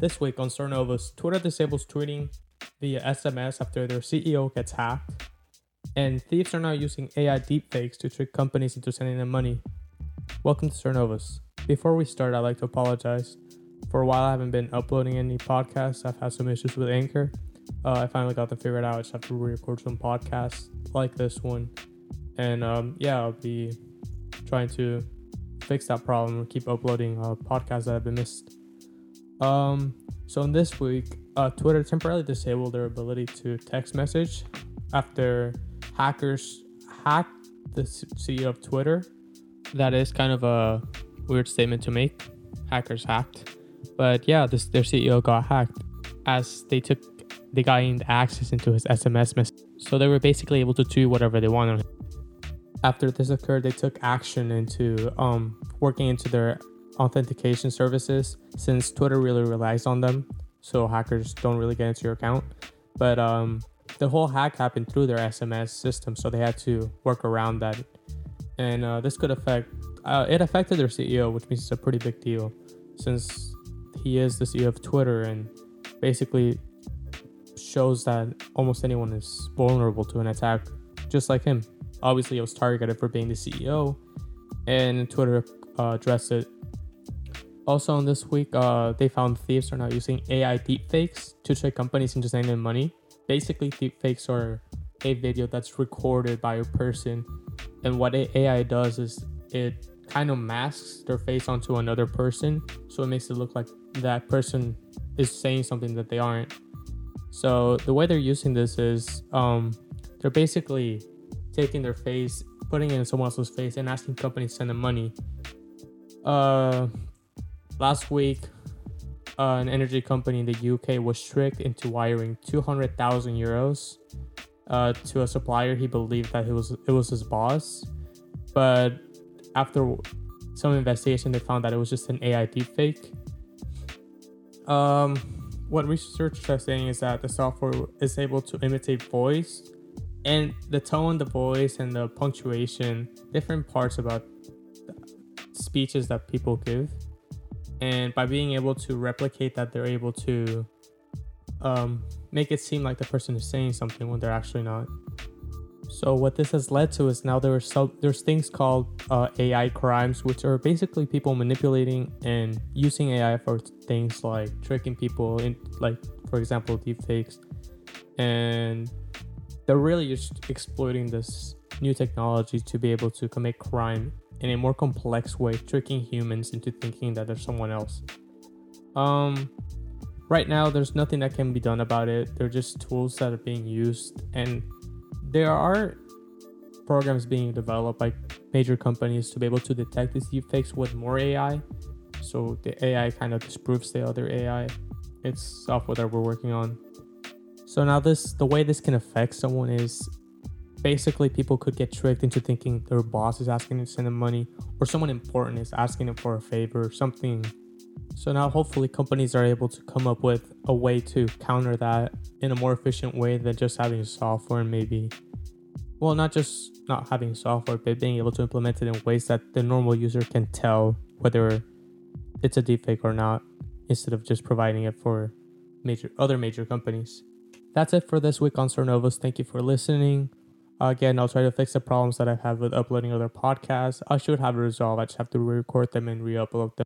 This week on Cernovus, Twitter disables tweeting via SMS after their CEO gets hacked, and thieves are now using AI deepfakes to trick companies into sending them money. Welcome to Cernovus. Before we start, I'd like to apologize. For a while, I haven't been uploading any podcasts. I've had some issues with Anchor. Uh, I finally got them figured out. I just have to re record some podcasts like this one. And um, yeah, I'll be trying to fix that problem and keep uploading uh, podcasts that have been missed. Um, so in this week, uh, Twitter temporarily disabled their ability to text message after hackers hacked the CEO of Twitter. That is kind of a weird statement to make. Hackers hacked, but yeah, this their CEO got hacked as they took they gained access into his SMS message. So they were basically able to do whatever they wanted. After this occurred, they took action into um, working into their authentication services since Twitter really relies on them. So hackers don't really get into your account. But um, the whole hack happened through their SMS system, so they had to work around that. And uh, this could affect uh, it affected their CEO, which means it's a pretty big deal, since he is the CEO of Twitter and basically shows that almost anyone is vulnerable to an attack, just like him. Obviously, it was targeted for being the CEO, and Twitter uh, addressed it. Also, on this week, uh, they found thieves are now using AI deepfakes to trick companies into sending them money. Basically, deepfakes are a video that's recorded by a person, and what AI does is it kind of masks their face onto another person, so it makes it look like that person is saying something that they aren't. So the way they're using this is um, they're basically taking their face, putting it in someone else's face, and asking companies to send them money. Uh, last week, uh, an energy company in the UK was tricked into wiring 200,000 euros uh, to a supplier he believed that it was it was his boss, but after some investigation, they found that it was just an AI deepfake. Um, what researchers are saying is that the software is able to imitate voice and the tone, the voice, and the punctuation, different parts about speeches that people give. And by being able to replicate that, they're able to um, make it seem like the person is saying something when they're actually not. So what this has led to is now there are so, there's things called uh, AI crimes, which are basically people manipulating and using AI for things like tricking people in, like for example, deepfakes, and they're really just exploiting this new technology to be able to commit crime in a more complex way, tricking humans into thinking that they're someone else. Um, right now, there's nothing that can be done about it. They're just tools that are being used and there are programs being developed by major companies to be able to detect these deepfakes with more AI. So the AI kind of disproves the other AI. It's software that we're working on. So now this the way this can affect someone is basically people could get tricked into thinking their boss is asking to send them money or someone important is asking them for a favor or something. So now hopefully companies are able to come up with a way to counter that in a more efficient way than just having software and maybe well not just not having software but being able to implement it in ways that the normal user can tell whether it's a deepfake or not instead of just providing it for major other major companies that's it for this week on Cernovus. Thank you for listening. Again, I'll try to fix the problems that I have with uploading other podcasts. I should have it resolved. I just have to re-record them and re-upload them.